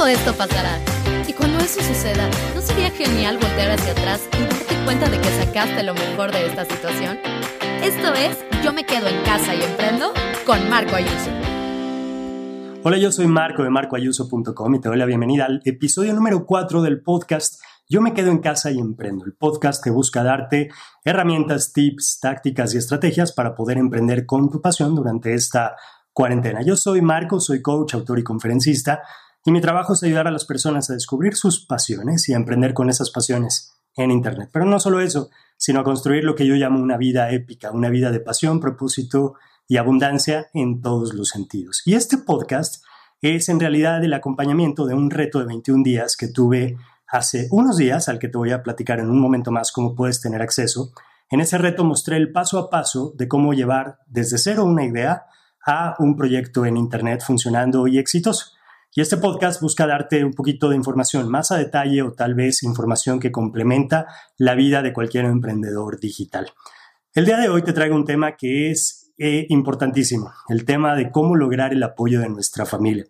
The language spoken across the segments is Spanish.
Todo esto pasará. Y cuando eso suceda, ¿no sería genial voltear hacia atrás y darte cuenta de que sacaste lo mejor de esta situación? Esto es Yo me quedo en casa y emprendo con Marco Ayuso. Hola, yo soy Marco de marcoayuso.com y te doy la bienvenida al episodio número 4 del podcast Yo me quedo en casa y emprendo, el podcast que busca darte herramientas, tips, tácticas y estrategias para poder emprender con tu pasión durante esta cuarentena. Yo soy Marco, soy coach, autor y conferencista y mi trabajo es ayudar a las personas a descubrir sus pasiones y a emprender con esas pasiones en Internet. Pero no solo eso, sino a construir lo que yo llamo una vida épica, una vida de pasión, propósito y abundancia en todos los sentidos. Y este podcast es en realidad el acompañamiento de un reto de 21 días que tuve hace unos días, al que te voy a platicar en un momento más cómo puedes tener acceso. En ese reto mostré el paso a paso de cómo llevar desde cero una idea a un proyecto en Internet funcionando y exitoso. Y este podcast busca darte un poquito de información más a detalle o tal vez información que complementa la vida de cualquier emprendedor digital. El día de hoy te traigo un tema que es eh, importantísimo, el tema de cómo lograr el apoyo de nuestra familia.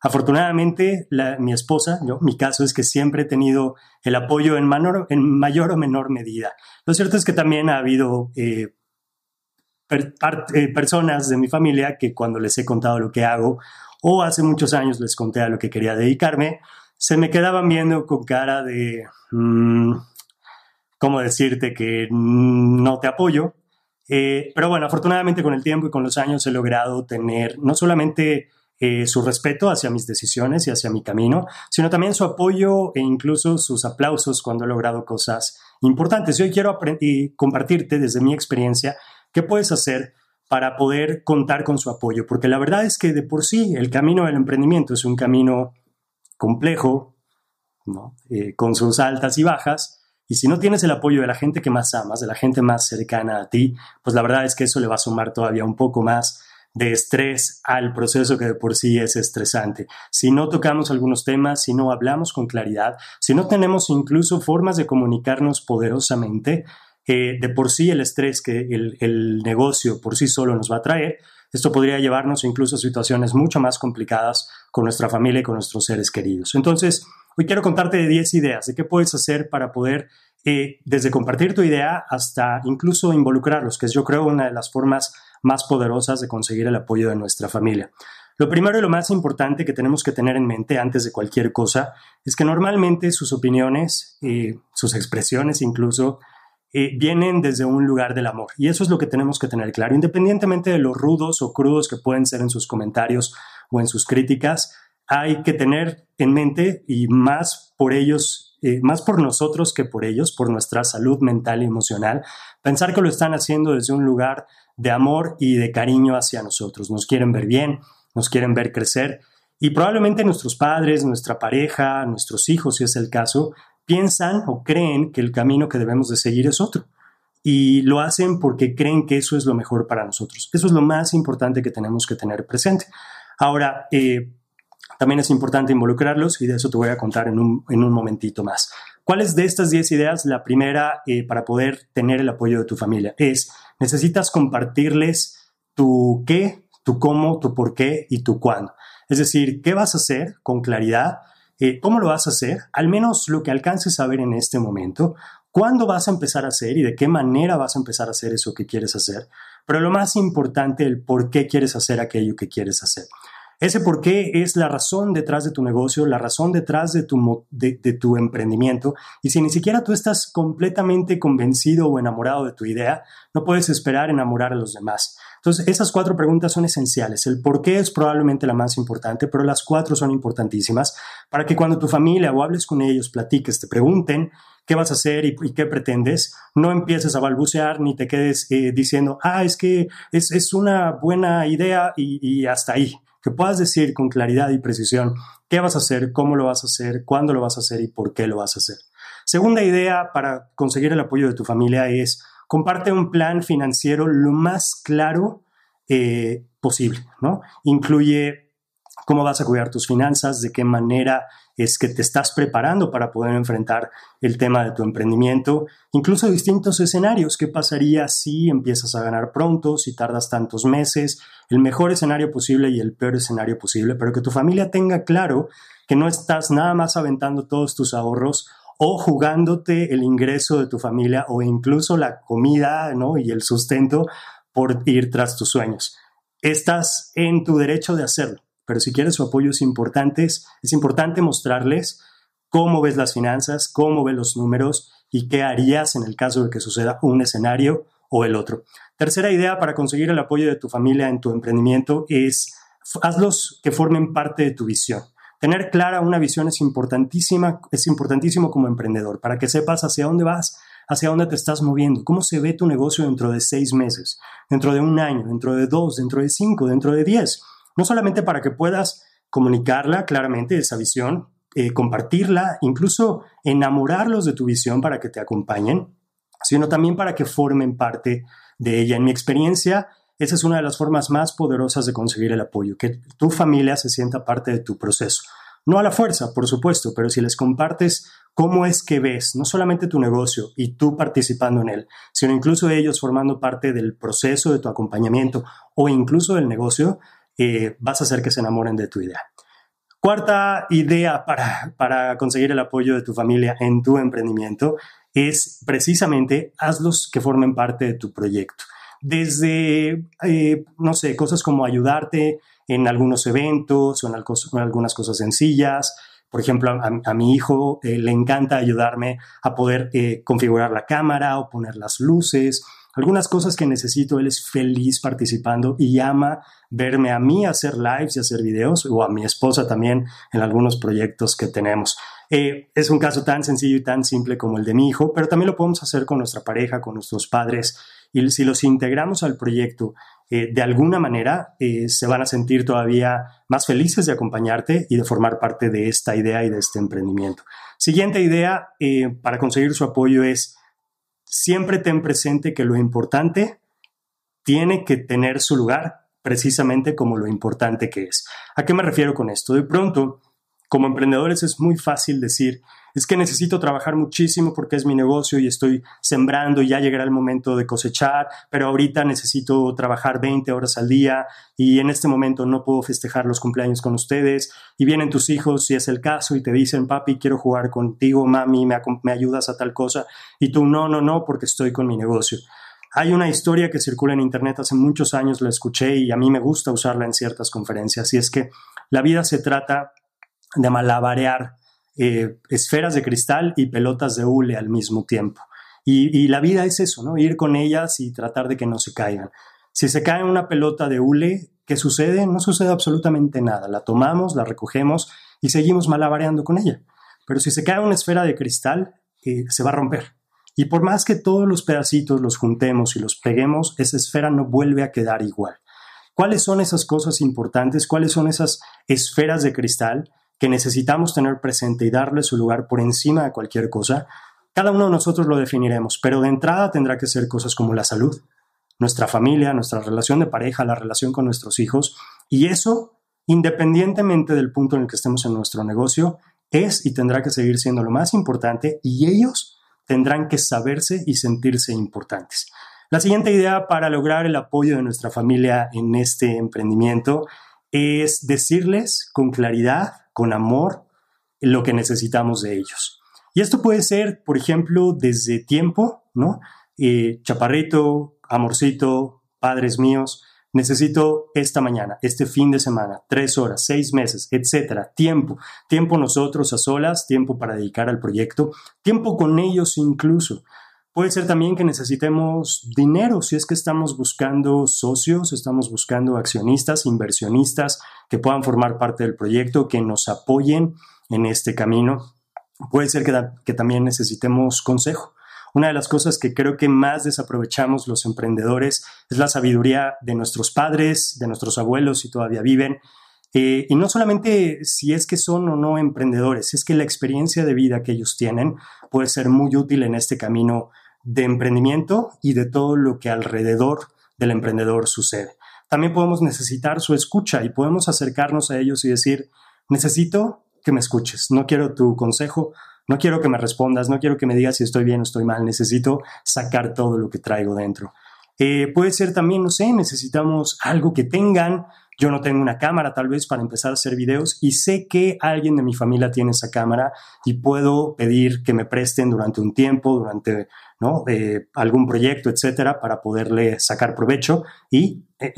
Afortunadamente, mi esposa, yo, mi caso es que siempre he tenido el apoyo en, en mayor o menor medida. Lo cierto es que también ha habido eh, eh, personas de mi familia que cuando les he contado lo que hago o hace muchos años les conté a lo que quería dedicarme, se me quedaban viendo con cara de, mm, ¿cómo decirte que no te apoyo? Eh, pero bueno, afortunadamente con el tiempo y con los años he logrado tener no solamente eh, su respeto hacia mis decisiones y hacia mi camino, sino también su apoyo e incluso sus aplausos cuando he logrado cosas importantes. Yo hoy quiero compartirte desde mi experiencia ¿Qué puedes hacer para poder contar con su apoyo? Porque la verdad es que de por sí el camino del emprendimiento es un camino complejo, eh, con sus altas y bajas. Y si no tienes el apoyo de la gente que más amas, de la gente más cercana a ti, pues la verdad es que eso le va a sumar todavía un poco más de estrés al proceso que de por sí es estresante. Si no tocamos algunos temas, si no hablamos con claridad, si no tenemos incluso formas de comunicarnos poderosamente, de por sí el estrés que el, negocio por sí solo nos va a traer, esto podría llevarnos incluso a situaciones mucho más complicadas con nuestra familia y con nuestros seres queridos. Entonces, hoy quiero contarte de 10 ideas de qué puedes hacer para poder, eh, desde compartir tu idea hasta incluso involucrarlos, que es yo creo una de las formas más poderosas de conseguir el apoyo de nuestra familia. Lo primero y lo más importante que tenemos que tener en mente antes de cualquier cosa es que normalmente sus opiniones, y sus expresiones incluso, eh, vienen desde un lugar del amor. Y eso es lo que tenemos que tener claro, independientemente de los rudos o crudos que pueden ser en sus comentarios o en sus críticas, hay que tener en mente y más por ellos, eh, más por nosotros que por ellos, por nuestra salud mental y emocional, pensar que lo están haciendo desde un lugar de amor y de cariño hacia nosotros. Nos quieren ver bien, nos quieren ver crecer y probablemente nuestros padres, nuestra pareja, nuestros hijos, si es el caso, piensan o creen que el camino que debemos de seguir es otro. Y lo hacen porque creen que eso es lo mejor para nosotros. Eso es lo más importante que tenemos que tener presente. Ahora, eh, también es importante involucrarlos y de eso te voy a contar en un, momentito más. ¿Cuáles de estas 10 ideas? La primera, eh, para poder tener el apoyo de tu familia, es necesitas compartirles tu qué, tu cómo, tu por qué y tu cuándo. Es decir, qué vas a hacer con claridad, eh, ¿Cómo lo vas a hacer? Al menos lo que alcances a ver en este momento. ¿Cuándo vas a empezar a hacer y de qué manera vas a empezar a hacer eso que quieres hacer? Pero lo más importante, el por qué quieres hacer aquello que quieres hacer. Ese por qué es la razón detrás de tu negocio, la razón detrás de tu, emprendimiento. Y si ni siquiera tú estás completamente convencido o enamorado de tu idea, no puedes esperar enamorar a los demás. Entonces, esas cuatro preguntas son esenciales. El por qué es probablemente la más importante, pero las cuatro son importantísimas para que cuando tu familia o hables con ellos, platiques, te pregunten qué vas a hacer y, qué pretendes, no empieces a balbucear ni te quedes eh, diciendo, ah, es que es, una buena idea y hasta ahí que puedas decir con claridad y precisión qué vas a hacer, cómo lo vas a hacer, cuándo lo vas a hacer y por qué lo vas a hacer. Segunda idea para conseguir el apoyo de tu familia es comparte un plan financiero lo más claro eh, posible, ¿no? Incluye cómo vas a cuidar tus finanzas, de qué manera es que te estás preparando para poder enfrentar el tema de tu emprendimiento, incluso distintos escenarios. ¿Qué pasaría si empiezas a ganar pronto, si tardas tantos meses? El mejor escenario posible y el peor escenario posible, pero que tu familia tenga claro que no estás nada más aventando todos tus ahorros o jugándote el ingreso de tu familia o incluso la comida ¿no? y el sustento por ir tras tus sueños. Estás en tu derecho de hacerlo pero si quieres su apoyo es importante, es importante mostrarles cómo ves las finanzas, cómo ves los números y qué harías en el caso de que suceda un escenario o el otro. Tercera idea para conseguir el apoyo de tu familia en tu emprendimiento es hazlos que formen parte de tu visión. Tener clara una visión es importantísima, es importantísimo como emprendedor para que sepas hacia dónde vas, hacia dónde te estás moviendo, cómo se ve tu negocio dentro de seis meses, dentro de un año, dentro de dos, dentro de cinco, dentro de diez no solamente para que puedas comunicarla claramente, esa visión, eh, compartirla, incluso enamorarlos de tu visión para que te acompañen, sino también para que formen parte de ella. En mi experiencia, esa es una de las formas más poderosas de conseguir el apoyo, que tu familia se sienta parte de tu proceso. No a la fuerza, por supuesto, pero si les compartes cómo es que ves no solamente tu negocio y tú participando en él, sino incluso ellos formando parte del proceso de tu acompañamiento o incluso del negocio, eh, vas a hacer que se enamoren de tu idea. Cuarta idea para, para conseguir el apoyo de tu familia en tu emprendimiento es precisamente hazlos que formen parte de tu proyecto. Desde, eh, no sé, cosas como ayudarte en algunos eventos o en, algunas cosas sencillas. Por ejemplo, a, mi hijo eh, le encanta ayudarme a poder configurar la cámara o poner las luces algunas cosas que necesito, él es feliz participando y ama verme a mí hacer lives y hacer videos, o a mi esposa también en algunos proyectos que tenemos. Eh, es un caso tan sencillo y tan simple como el de mi hijo, pero también lo podemos hacer con nuestra pareja, con nuestros padres, y si los integramos al proyecto eh, de alguna manera, eh, se van a sentir todavía más felices de acompañarte y de formar parte de esta idea y de este emprendimiento. Siguiente idea para conseguir su apoyo es siempre ten presente que lo importante tiene que tener su lugar precisamente como lo importante que es. ¿A qué me refiero con esto? De pronto, como emprendedores es muy fácil decir, es que necesito trabajar muchísimo porque es mi negocio y estoy sembrando y ya llegará el momento de cosechar, pero ahorita necesito trabajar 20 horas al día y en este momento no puedo festejar los cumpleaños con ustedes. Y vienen tus hijos si es el caso y te dicen, papi, quiero jugar contigo, mami, me, me ayudas a tal cosa. Y tú no, no, no, porque estoy con mi negocio. Hay una historia que circula en Internet hace muchos años, la escuché y a mí me gusta usarla en ciertas conferencias, y es que la vida se trata de malabarear eh, esferas de cristal y pelotas de hule al mismo tiempo. Y, la vida es eso, ¿no? Ir con ellas y tratar de que no se caigan. Si se cae una pelota de hule, ¿qué sucede? No sucede absolutamente nada. La tomamos, la recogemos y seguimos malabareando con ella. Pero si se cae una esfera de cristal, eh, se va a romper. Y por más que todos los pedacitos los juntemos y los peguemos, esa esfera no vuelve a quedar igual. ¿Cuáles son esas cosas importantes? ¿Cuáles son esas esferas de cristal que necesitamos tener presente y darle su lugar por encima de cualquier cosa, cada uno de nosotros lo definiremos, pero de entrada tendrá que ser cosas como la salud, nuestra familia, nuestra relación de pareja, la relación con nuestros hijos, y eso, independientemente del punto en el que estemos en nuestro negocio, es y tendrá que seguir siendo lo más importante y ellos tendrán que saberse y sentirse importantes. La siguiente idea para lograr el apoyo de nuestra familia en este emprendimiento es decirles con claridad con amor lo que necesitamos de ellos. Y esto puede ser, por ejemplo, desde tiempo, ¿no? Eh, chaparrito, amorcito, padres míos, necesito esta mañana, este fin de semana, tres horas, seis meses, etcétera. Tiempo, tiempo nosotros a solas, tiempo para dedicar al proyecto, tiempo con ellos incluso. Puede ser también que necesitemos dinero si es que estamos buscando socios, estamos buscando accionistas, inversionistas que puedan formar parte del proyecto, que nos apoyen en este camino. Puede ser que, también necesitemos consejo. Una de las cosas que creo que más desaprovechamos los emprendedores es la sabiduría de nuestros padres, de nuestros abuelos si todavía viven. Eh, y no solamente si es que son o no emprendedores, es que la experiencia de vida que ellos tienen puede ser muy útil en este camino de emprendimiento y de todo lo que alrededor del emprendedor sucede. también podemos necesitar su escucha y podemos acercarnos a ellos y decir, necesito que me escuches, no quiero tu consejo, no quiero que me respondas, no quiero que me digas si estoy bien o estoy mal, necesito sacar todo lo que traigo dentro. Eh, puede ser también, no sé, necesitamos algo que tengan. Yo no tengo una cámara tal vez para empezar a hacer videos y sé que alguien de mi familia tiene esa cámara y puedo pedir que me presten durante un tiempo, durante ¿no? Eh, algún proyecto, etcétera, para poderle sacar provecho y eh,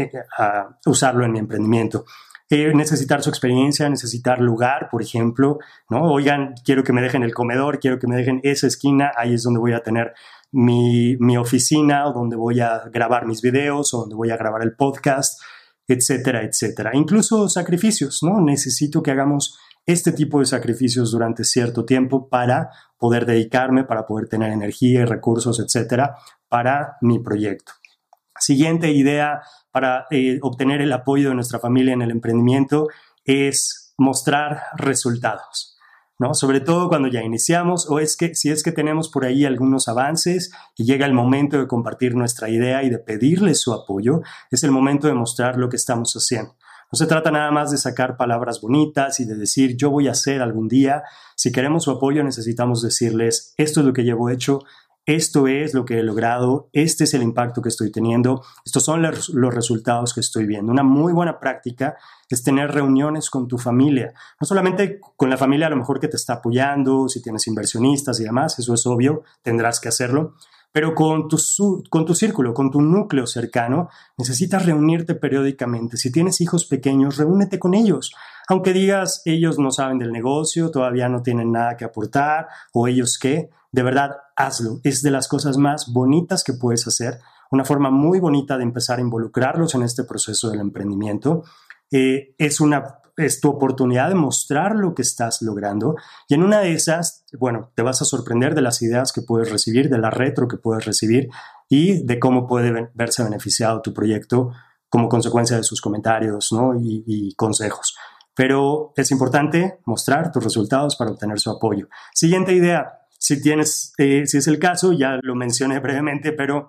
usarlo en mi emprendimiento. necesitar su experiencia, necesitar lugar, por ejemplo, ¿no? Oigan, quiero que me dejen el comedor, quiero que me dejen esa esquina, ahí es donde voy a tener mi, mi oficina o donde voy a grabar mis videos o donde voy a grabar el podcast, etcétera, etcétera. Incluso sacrificios, ¿no? Necesito que hagamos este tipo de sacrificios durante cierto tiempo para poder dedicarme, para poder tener energía y recursos, etcétera, para mi proyecto. Siguiente idea para eh, obtener el apoyo de nuestra familia en el emprendimiento es mostrar resultados. ¿No? Sobre todo cuando ya iniciamos o es que si es que tenemos por ahí algunos avances y llega el momento de compartir nuestra idea y de pedirles su apoyo, es el momento de mostrar lo que estamos haciendo. No se trata nada más de sacar palabras bonitas y de decir yo voy a hacer algún día. Si queremos su apoyo necesitamos decirles esto es lo que llevo hecho, esto es lo que he logrado, este es el impacto que estoy teniendo, estos son los, resultados que estoy viendo. Una muy buena práctica es tener reuniones con tu familia, no solamente con la familia a lo mejor que te está apoyando, si tienes inversionistas y demás, eso es obvio, tendrás que hacerlo, pero con tu, con tu círculo, con tu núcleo cercano, necesitas reunirte periódicamente. Si tienes hijos pequeños, reúnete con ellos. Aunque digas, ellos no saben del negocio, todavía no tienen nada que aportar, o ellos qué, de verdad, hazlo. Es de las cosas más bonitas que puedes hacer, una forma muy bonita de empezar a involucrarlos en este proceso del emprendimiento. Eh, es una es tu oportunidad de mostrar lo que estás logrando y en una de esas, bueno, te vas a sorprender de las ideas que puedes recibir, de la retro que puedes recibir y de cómo puede verse beneficiado tu proyecto como consecuencia de sus comentarios y, consejos. Pero es importante mostrar tus resultados para obtener su apoyo. Siguiente idea, si tienes, eh, si es el caso, ya lo mencioné brevemente, pero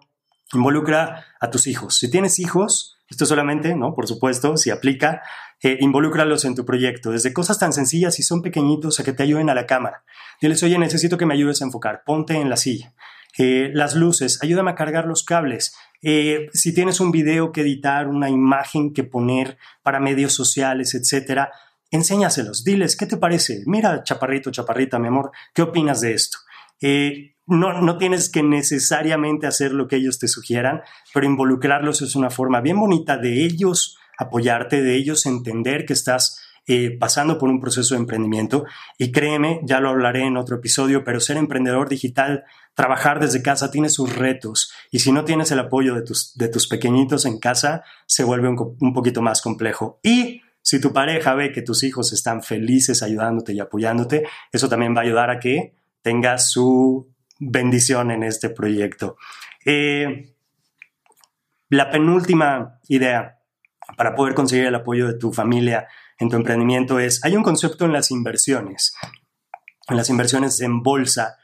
involucra a tus hijos. Si tienes hijos, esto solamente, ¿no? Por supuesto, si aplica, eh, involúcralos en tu proyecto, desde cosas tan sencillas y son pequeñitos a que te ayuden a la cámara. Diles, oye, necesito que me ayudes a enfocar, ponte en la silla. Eh, las luces, ayúdame a cargar los cables. Si tienes un video que editar, una imagen que poner para medios sociales, etcétera, enséñaselos, diles, ¿qué te parece? Mira, chaparrito, chaparrita, mi amor, ¿qué opinas de esto? Eh, no, no tienes que necesariamente hacer lo que ellos te sugieran, pero involucrarlos es una forma bien bonita de ellos apoyarte, de ellos entender que estás eh, pasando por un proceso de emprendimiento. Y créeme, ya lo hablaré en otro episodio, pero ser emprendedor digital, trabajar desde casa, tiene sus retos. Y si no tienes el apoyo de tus, de tus pequeñitos en casa, se vuelve un, un poquito más complejo. Y si tu pareja ve que tus hijos están felices ayudándote y apoyándote, eso también va a ayudar a que tenga su bendición en este proyecto. Eh, la penúltima idea para poder conseguir el apoyo de tu familia en tu emprendimiento es, hay un concepto en las inversiones, en las inversiones en bolsa,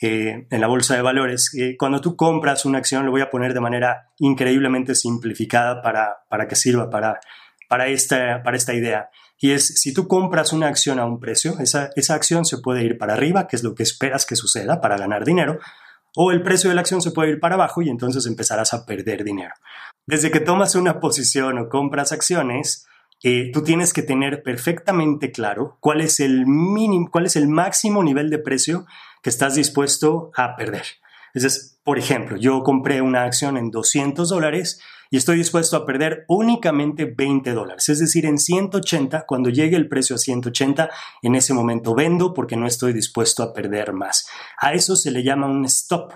eh, en la bolsa de valores, que cuando tú compras una acción, lo voy a poner de manera increíblemente simplificada para, para que sirva para, para, esta, para esta idea. Y es, si tú compras una acción a un precio, esa, esa acción se puede ir para arriba, que es lo que esperas que suceda para ganar dinero, o el precio de la acción se puede ir para abajo y entonces empezarás a perder dinero. Desde que tomas una posición o compras acciones, eh, tú tienes que tener perfectamente claro cuál es el mínimo, cuál es el máximo nivel de precio que estás dispuesto a perder. Es por ejemplo, yo compré una acción en 200 dólares y estoy dispuesto a perder únicamente 20 dólares. Es decir, en 180, cuando llegue el precio a 180, en ese momento vendo porque no estoy dispuesto a perder más. A eso se le llama un stop.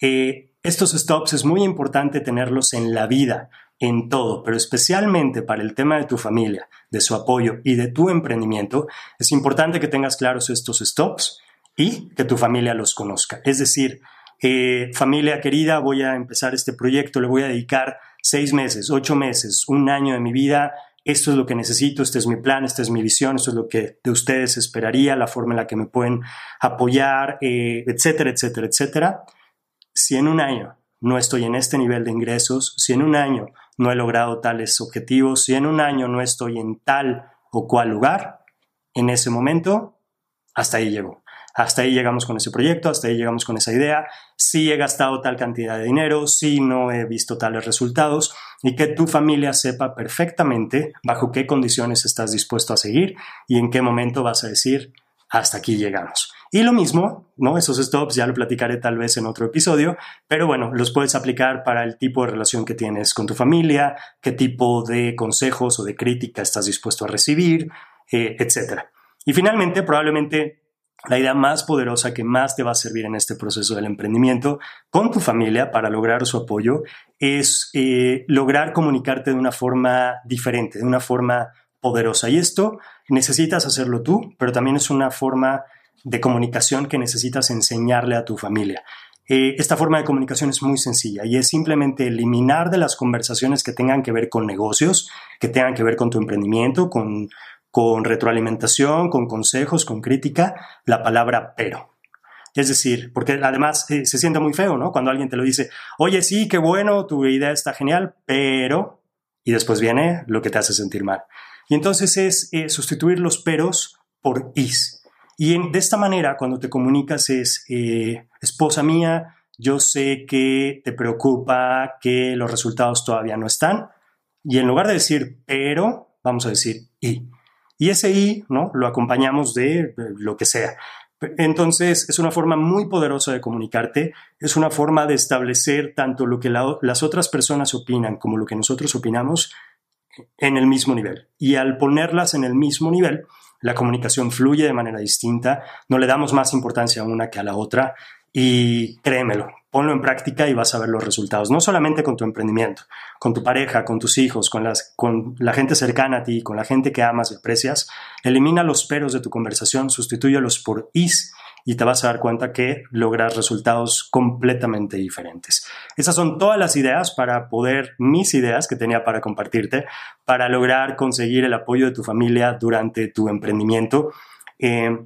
Eh, estos stops es muy importante tenerlos en la vida, en todo, pero especialmente para el tema de tu familia, de su apoyo y de tu emprendimiento, es importante que tengas claros estos stops y que tu familia los conozca. Es decir, eh, familia querida, voy a empezar este proyecto, le voy a dedicar seis meses, ocho meses, un año de mi vida. Esto es lo que necesito, este es mi plan, esta es mi visión, esto es lo que de ustedes esperaría, la forma en la que me pueden apoyar, eh, etcétera, etcétera, etcétera. Si en un año no estoy en este nivel de ingresos, si en un año no he logrado tales objetivos, si en un año no estoy en tal o cual lugar, en ese momento, hasta ahí llego. Hasta ahí llegamos con ese proyecto, hasta ahí llegamos con esa idea, si he gastado tal cantidad de dinero, si no he visto tales resultados y que tu familia sepa perfectamente bajo qué condiciones estás dispuesto a seguir y en qué momento vas a decir, hasta aquí llegamos. Y lo mismo, ¿no? Esos stops ya lo platicaré tal vez en otro episodio, pero bueno, los puedes aplicar para el tipo de relación que tienes con tu familia, qué tipo de consejos o de crítica estás dispuesto a recibir, eh, etc. Y finalmente, probablemente la idea más poderosa que más te va a servir en este proceso del emprendimiento con tu familia para lograr su apoyo es eh, lograr comunicarte de una forma diferente, de una forma poderosa. Y esto necesitas hacerlo tú, pero también es una forma de comunicación que necesitas enseñarle a tu familia. Eh, esta forma de comunicación es muy sencilla y es simplemente eliminar de las conversaciones que tengan que ver con negocios, que tengan que ver con tu emprendimiento, con, con retroalimentación, con consejos, con crítica, la palabra pero. Es decir, porque además eh, se siente muy feo, ¿no? Cuando alguien te lo dice, oye, sí, qué bueno, tu idea está genial, pero... Y después viene lo que te hace sentir mal. Y entonces es eh, sustituir los peros por is. Y de esta manera, cuando te comunicas es, eh, esposa mía, yo sé que te preocupa que los resultados todavía no están. Y en lugar de decir pero, vamos a decir y. Y ese y, ¿no? Lo acompañamos de lo que sea. Entonces, es una forma muy poderosa de comunicarte, es una forma de establecer tanto lo que las otras personas opinan como lo que nosotros opinamos en el mismo nivel. Y al ponerlas en el mismo nivel, la comunicación fluye de manera distinta, no le damos más importancia a una que a la otra y créemelo, ponlo en práctica y vas a ver los resultados, no solamente con tu emprendimiento, con tu pareja, con tus hijos, con, la gente cercana a ti, con la gente que amas y aprecias. Elimina los peros de tu conversación, sustitúyelos por is y te vas a dar cuenta que logras resultados completamente diferentes. Esas son todas las ideas para poder, mis ideas que tenía para compartirte, para lograr conseguir el apoyo de tu familia durante tu emprendimiento. Eh,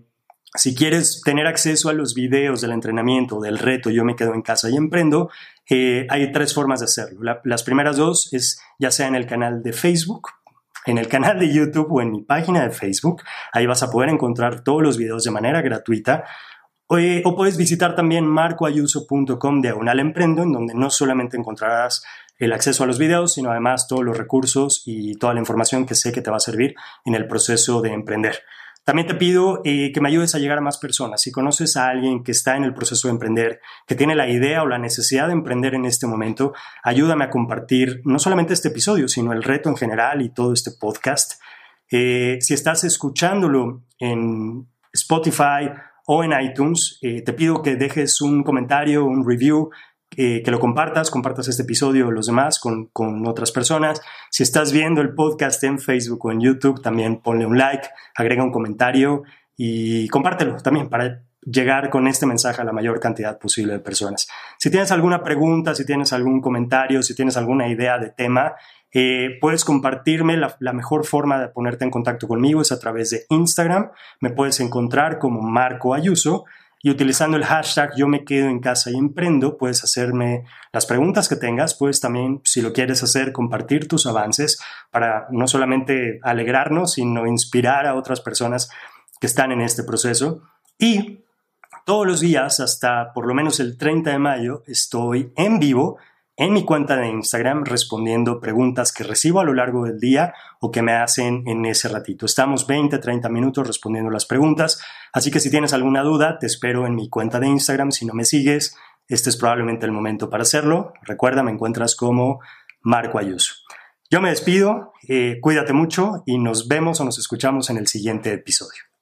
si quieres tener acceso a los videos del entrenamiento, del reto, yo me quedo en casa y emprendo, eh, hay tres formas de hacerlo. las primeras dos es ya sea en el canal de Facebook, en el canal de YouTube o en mi página de Facebook. Ahí vas a poder encontrar todos los videos de manera gratuita. O, eh, puedes visitar también marcoayuso.com diagonal emprendo, en donde no solamente encontrarás el acceso a los videos, sino además todos los recursos y toda la información que sé que te va a servir en el proceso de emprender. También te pido eh, que me ayudes a llegar a más personas. Si conoces a alguien que está en el proceso de emprender, que tiene la idea o la necesidad de emprender en este momento, ayúdame a compartir no solamente este episodio, sino el reto en general y todo este podcast. Eh, si estás escuchándolo en Spotify o en iTunes, eh, te pido que dejes un comentario, un review eh, que lo compartas, compartas este episodio los demás con, con, otras personas. Si estás viendo el podcast en Facebook o en YouTube, también ponle un like, agrega un comentario y compártelo también para llegar con este mensaje a la mayor cantidad posible de personas. Si tienes alguna pregunta, si tienes algún comentario, si tienes alguna idea de tema, eh, puedes compartirme. La, mejor forma de ponerte en contacto conmigo es a través de Instagram. Me puedes encontrar como Marco Ayuso y utilizando el hashtag yo me quedo en casa y emprendo, puedes hacerme las preguntas que tengas, puedes también, si lo quieres hacer, compartir tus avances para no solamente alegrarnos, sino inspirar a otras personas que están en este proceso. Y todos los días, hasta por lo menos el 30 de mayo, estoy en vivo en mi cuenta de Instagram respondiendo preguntas que recibo a lo largo del día o que me hacen en ese ratito. Estamos 20, 30 minutos respondiendo las preguntas, así que si tienes alguna duda, te espero en mi cuenta de Instagram. Si no me sigues, este es probablemente el momento para hacerlo. Recuerda, me encuentras como Marco Ayuso. Yo me despido, eh, cuídate mucho y nos vemos o nos escuchamos en el siguiente episodio.